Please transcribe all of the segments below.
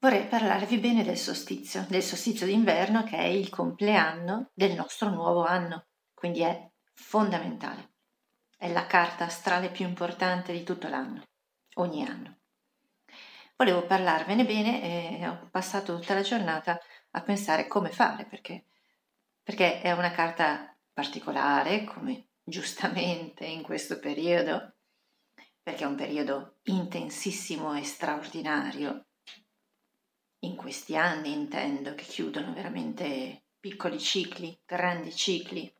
vorrei parlarvi bene del solstizio, del solstizio d'inverno che è il compleanno del nostro nuovo anno, quindi è fondamentale. È la carta astrale più importante di tutto l'anno, ogni anno. Volevo parlarvene bene e ho passato tutta la giornata a pensare come fare, perché, perché è una carta particolare, come giustamente in questo periodo, perché è un periodo intensissimo e straordinario in questi anni intendo che chiudono veramente piccoli cicli, grandi cicli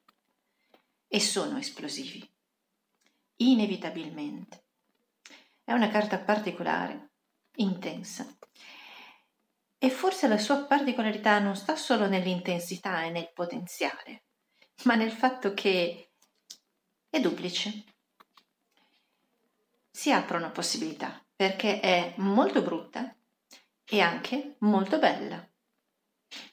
e sono esplosivi, inevitabilmente. È una carta particolare, intensa. E forse la sua particolarità non sta solo nell'intensità e nel potenziale, ma nel fatto che è duplice. Si aprono possibilità perché è molto brutta e anche molto bella.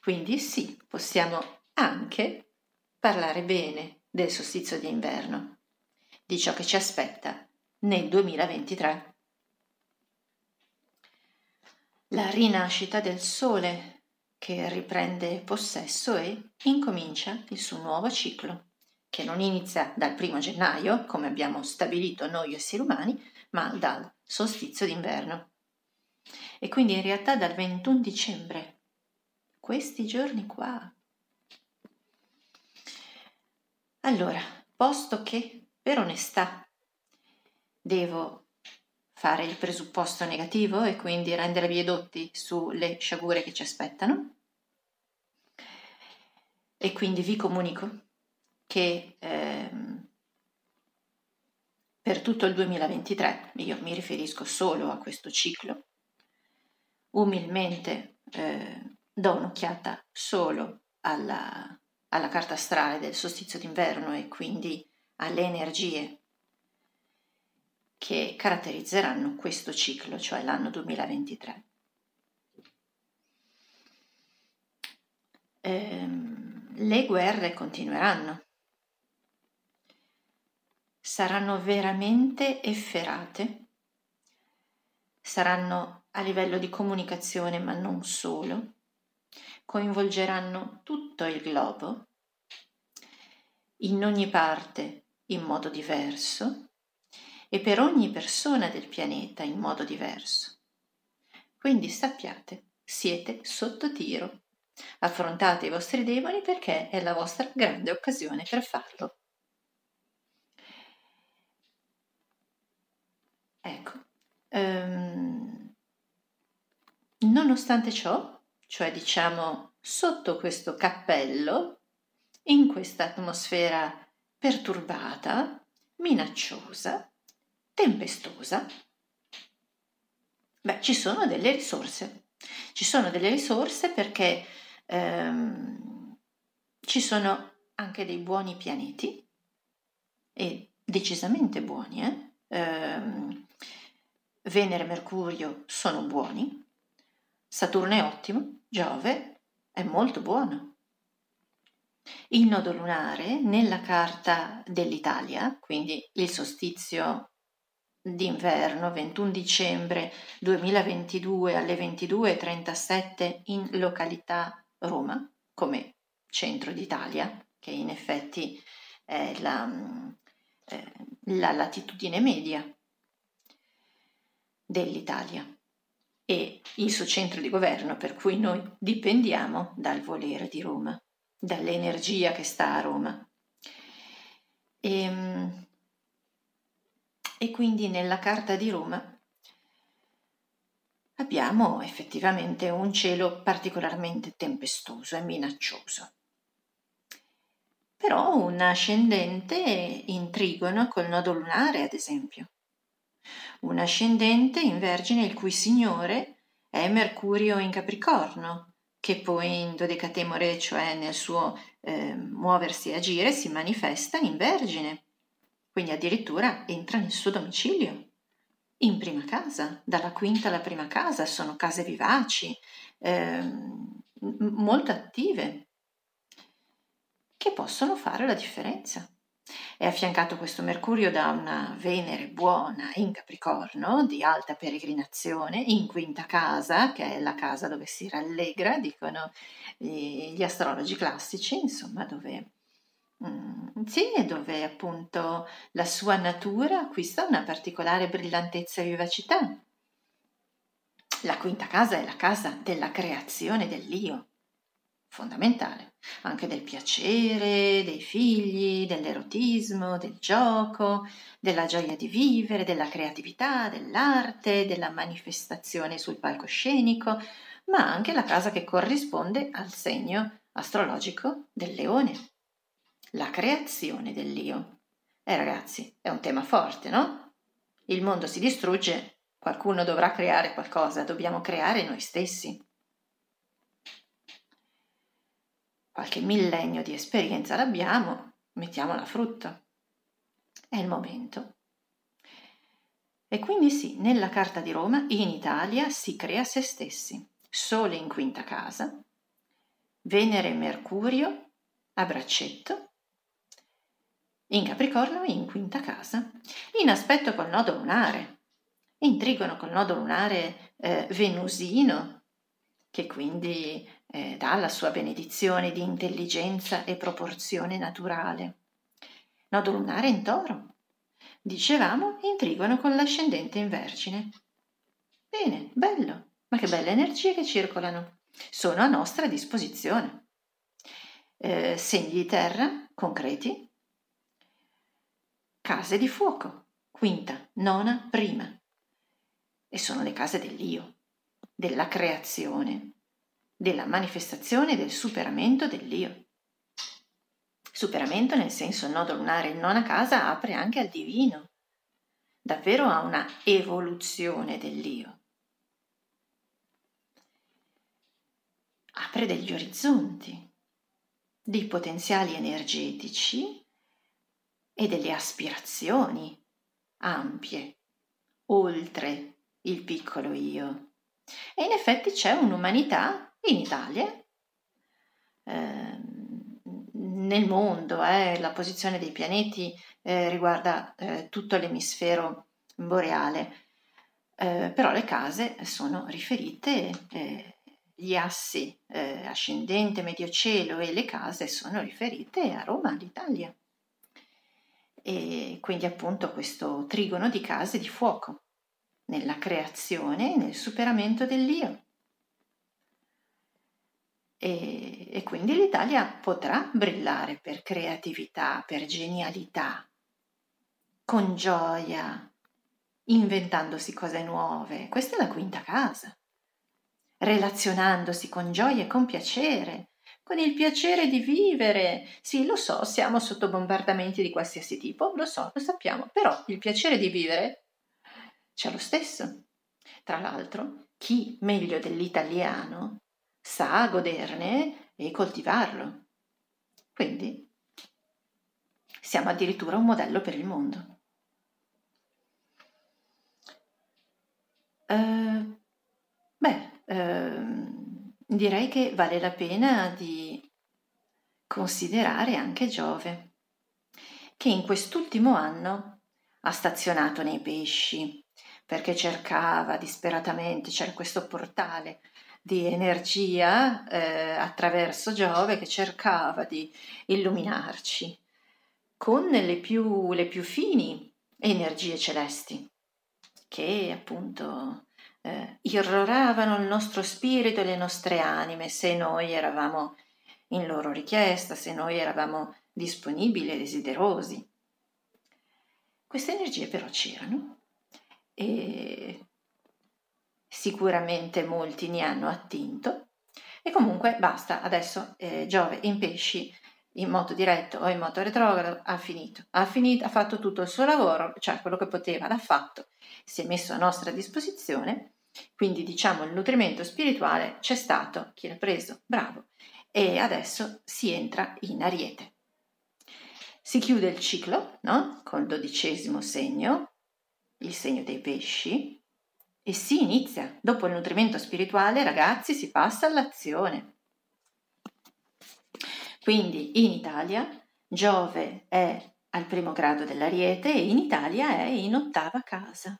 Quindi sì, possiamo anche parlare bene del solstizio di inverno, di ciò che ci aspetta nel 2023. La rinascita del sole che riprende possesso e incomincia il suo nuovo ciclo, che non inizia dal primo gennaio, come abbiamo stabilito noi esseri umani, ma dal solstizio d'inverno e quindi in realtà dal 21 dicembre, questi giorni qua. Allora, posto che per onestà devo fare il presupposto negativo e quindi rendervi edotti sulle sciagure che ci aspettano, e quindi vi comunico che ehm, per tutto il 2023, io mi riferisco solo a questo ciclo, umilmente eh, do un'occhiata solo alla, alla carta astrale del solstizio d'inverno e quindi alle energie che caratterizzeranno questo ciclo, cioè l'anno 2023. Ehm, le guerre continueranno, saranno veramente efferate, saranno a livello di comunicazione, ma non solo, coinvolgeranno tutto il globo, in ogni parte in modo diverso e per ogni persona del pianeta in modo diverso. Quindi sappiate, siete sotto tiro. Affrontate i vostri demoni perché è la vostra grande occasione per farlo. Ecco. Um, Nonostante ciò, cioè diciamo sotto questo cappello, in questa atmosfera perturbata, minacciosa, tempestosa, beh, ci sono delle risorse. Ci sono delle risorse perché ehm, ci sono anche dei buoni pianeti, e decisamente buoni, eh? ehm, Venere e Mercurio sono buoni, Saturno è ottimo, Giove è molto buono. Il nodo lunare nella carta dell'Italia, quindi il solstizio d'inverno 21 dicembre 2022 alle 22.37 in località Roma, come centro d'Italia, che in effetti è la, eh, la latitudine media dell'Italia e il suo centro di governo, per cui noi dipendiamo dal volere di Roma, dall'energia che sta a Roma. E, ehm, e quindi nella Carta di Roma abbiamo effettivamente un cielo particolarmente tempestoso e minaccioso. Però un ascendente in trigono col nodo lunare, ad esempio un ascendente in Vergine il cui signore è Mercurio in Capricorno, che poi in dodecatemore, cioè nel suo eh, muoversi e agire, si manifesta in Vergine, quindi addirittura entra nel suo domicilio, in prima casa, dalla quinta alla prima casa, sono case vivaci, eh, molto attive, che possono fare la differenza. È affiancato questo Mercurio da una Venere buona in Capricorno, di alta peregrinazione, in quinta casa, che è la casa dove si rallegra, dicono gli astrologi classici, insomma, dove, mm, sì, dove appunto la sua natura acquista una particolare brillantezza e vivacità. La quinta casa è la casa della creazione dell'io, fondamentale, anche del piacere, dei figli, dell'erotismo, del gioco, della gioia di vivere, della creatività, dell'arte, della manifestazione sul palcoscenico, ma anche la casa che corrisponde al segno astrologico del leone, la creazione dell'io. Eh ragazzi, è un tema forte, no? Il mondo si distrugge, qualcuno dovrà creare qualcosa, dobbiamo creare noi stessi. Qualche millennio di esperienza l'abbiamo, mettiamola a frutto. È il momento. E quindi sì, nella Carta di Roma in Italia si crea se stessi, Sole in quinta casa, Venere e Mercurio a braccetto, in Capricorno in quinta casa, in aspetto col nodo lunare, in trigono col nodo lunare eh, venusino, che quindi eh, dà la sua benedizione di intelligenza e proporzione naturale. Nodo lunare in toro. Dicevamo in con l'ascendente in vergine. Bene, bello, ma che belle energie che circolano. Sono a nostra disposizione. Eh, segni di terra concreti. Case di fuoco, quinta, nona, prima. E sono le case dell'io, della creazione, della manifestazione del superamento dell'io. Superamento nel senso nodo lunare in nona casa apre anche al divino, davvero a una evoluzione dell'io. Apre degli orizzonti, dei potenziali energetici e delle aspirazioni ampie, oltre il piccolo io. E in effetti c'è un'umanità in Italia, eh, nel mondo, eh, la posizione dei pianeti eh, riguarda eh, tutto l'emisfero boreale, eh, però le case sono riferite, eh, gli assi ascendente, medio cielo e le case sono riferite a Roma, all'Italia. E quindi appunto questo trigono di case di fuoco nella creazione e nel superamento dell'io. E, e quindi l'Italia potrà brillare per creatività, per genialità, con gioia, inventandosi cose nuove. Questa è la quinta casa. Relazionandosi con gioia e con piacere, con il piacere di vivere. Sì, lo so, siamo sotto bombardamenti di qualsiasi tipo, lo so, lo sappiamo, però il piacere di vivere c'è lo stesso. Tra l'altro, chi meglio dell'italiano sa goderne e coltivarlo. Quindi siamo addirittura un modello per il mondo. Uh, beh, uh, direi che vale la pena di considerare anche Giove, che in quest'ultimo anno ha stazionato nei pesci perché cercava disperatamente, c'era questo portale di energia eh, attraverso Giove che cercava di illuminarci con le più, le più fini energie celesti che appunto eh, irroravano il nostro spirito e le nostre anime se noi eravamo in loro richiesta, se noi eravamo disponibili e desiderosi. Queste energie però c'erano e sicuramente molti ne hanno attinto e comunque basta, adesso eh, Giove in pesci in moto diretto o in moto retrogrado ha finito. ha finito, ha fatto tutto il suo lavoro, cioè quello che poteva l'ha fatto, si è messo a nostra disposizione, quindi diciamo il nutrimento spirituale c'è stato, chi l'ha preso, bravo, e adesso si entra in ariete. Si chiude il ciclo, no? Col dodicesimo segno, il segno dei pesci, e si inizia. Dopo il nutrimento spirituale, ragazzi, si passa all'azione. Quindi in Italia Giove è al primo grado dell'Ariete e in Italia è in ottava casa.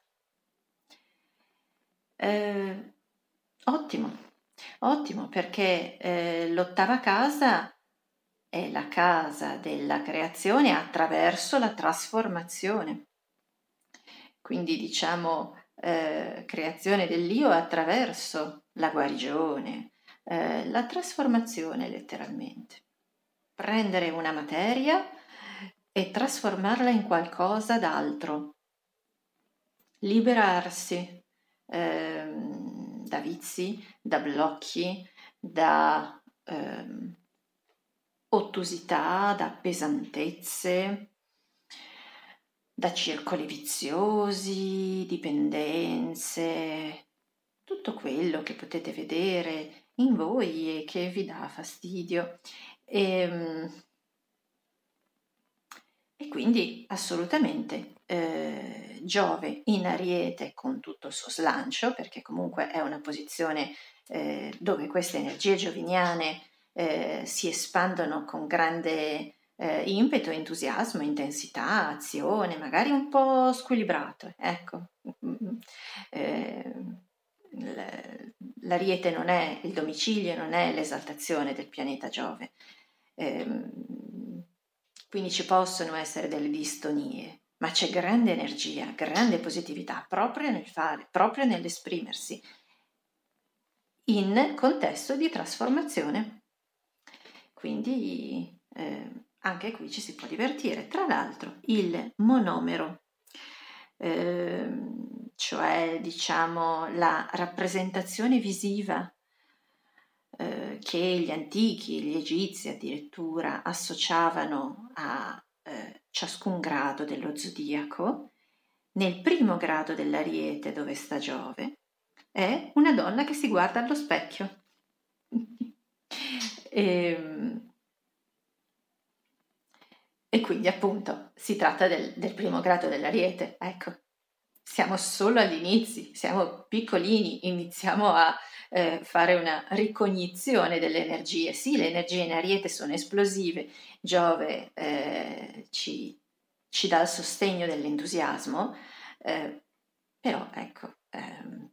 Eh, ottimo, ottimo perché eh, l'ottava casa è la casa della creazione attraverso la trasformazione. Quindi diciamo eh, creazione dell'io attraverso la guarigione, eh, la trasformazione letteralmente. Prendere una materia e trasformarla in qualcosa d'altro. Liberarsi eh, da vizi, da blocchi, da eh, ottusità, da pesantezze, da circoli viziosi, dipendenze, tutto quello che potete vedere in voi e che vi dà fastidio. E, ehm, e quindi assolutamente eh, Giove in Ariete con tutto il suo slancio, perché comunque è una posizione eh, dove queste energie gioviniane eh, si espandono con grande eh, impeto, entusiasmo, intensità, azione, magari un po' squilibrato. Ecco, eh, l'ariete non è il domicilio, non è l'esaltazione del pianeta Giove. Eh, quindi ci possono essere delle distonie, ma c'è grande energia, grande positività proprio nel fare, proprio nell'esprimersi in contesto di trasformazione. Quindi eh, anche qui ci si può divertire. Tra l'altro il monomero, eh, cioè diciamo la rappresentazione visiva eh, che gli antichi, gli egizi addirittura associavano a eh, ciascun grado dello zodiaco, nel primo grado dell'ariete dove sta Giove, è una donna che si guarda allo specchio. e, ehm, e quindi appunto si tratta del, del primo grado dell'ariete, ecco. Siamo solo agli inizi, siamo piccolini, iniziamo a eh, fare una ricognizione delle energie. Sì, le energie in ariete sono esplosive, Giove eh, ci, ci, dà il sostegno dell'entusiasmo, eh, però ecco, ehm,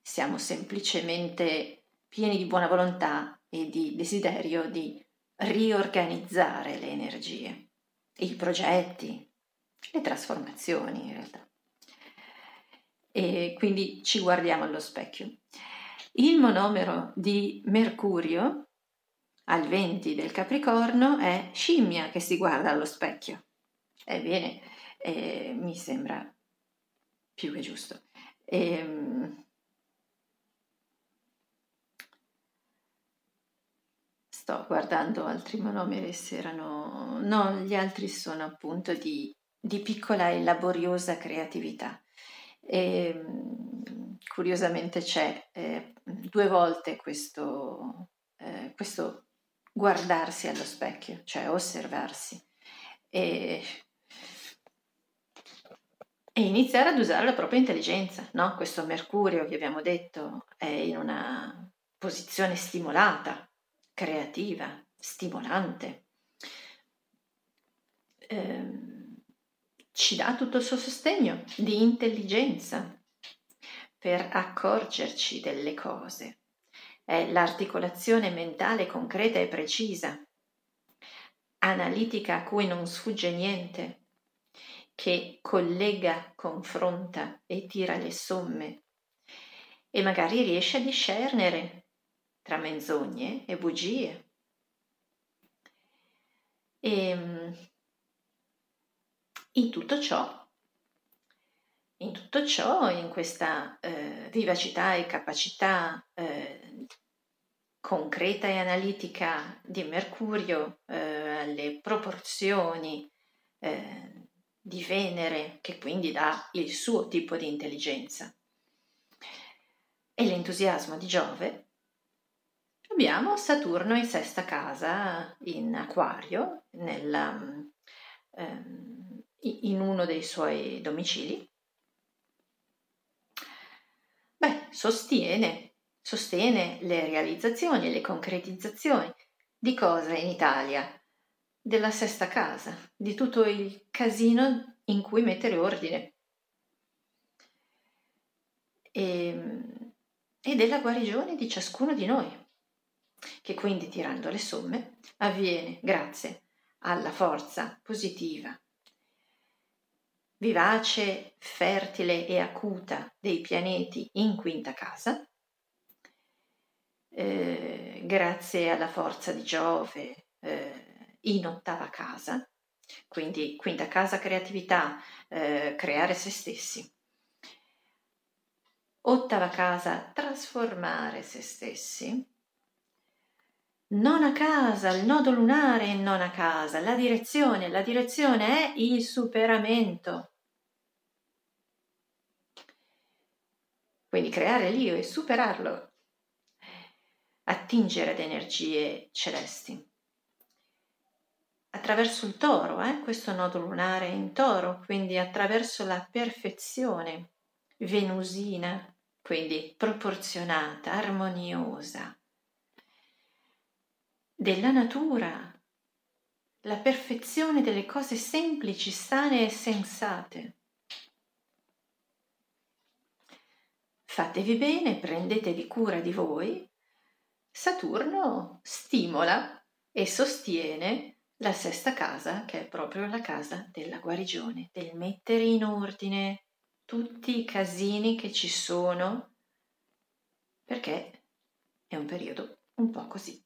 siamo semplicemente pieni di buona volontà e di desiderio di riorganizzare le energie, i progetti, le trasformazioni in realtà. E quindi ci guardiamo allo specchio. Il monomero di Mercurio al 20 del Capricorno è scimmia che si guarda allo specchio. Ebbene, eh, mi sembra più che giusto. Ehm, sto guardando altri monomeri se erano... No, gli altri sono appunto di, di piccola e laboriosa creatività. E, ehm, curiosamente c'è eh, due volte questo, eh, questo guardarsi allo specchio, cioè osservarsi. E, e iniziare ad usare la propria intelligenza, no? Questo Mercurio che abbiamo detto è in una posizione stimolata, creativa, stimolante. Eh, ci dà tutto il suo sostegno di intelligenza per accorgerci delle cose. È l'articolazione mentale concreta e precisa, analitica a cui non sfugge niente, che collega, confronta e tira le somme e magari riesce a discernere tra menzogne e bugie. E ehm, in tutto ciò, in tutto ciò, in questa eh, vivacità e capacità eh, concreta e analitica di Mercurio, eh, le proporzioni eh, di Venere, che quindi dà il suo tipo di intelligenza, e l'entusiasmo di Giove, abbiamo Saturno in sesta casa in Aquario, nella, ehm, in uno dei suoi domicili. Beh, sostiene, sostiene le realizzazioni le concretizzazioni di cosa in Italia? della sesta casa, di tutto il casino in cui mettere ordine e, e della guarigione di ciascuno di noi, che quindi tirando le somme avviene grazie alla forza positiva, vivace, fertile e acuta dei pianeti in quinta casa, eh, grazie alla forza di Giove eh, in ottava casa, quindi quinta casa creatività, eh, creare se stessi. Ottava casa trasformare se stessi. Nona casa, il nodo lunare in nona casa, la direzione, la direzione è il superamento. Quindi creare l'io e superarlo, attingere ad energie celesti. Attraverso il toro, eh? questo nodo lunare è in toro, quindi attraverso la perfezione venusina, quindi proporzionata, armoniosa, della natura, la perfezione delle cose semplici, sane e sensate. Fatevi bene, prendetevi cura di voi. Saturno stimola e sostiene la sesta casa, che è proprio la casa della guarigione, del mettere in ordine tutti i casini che ci sono, perché è un periodo un po' così.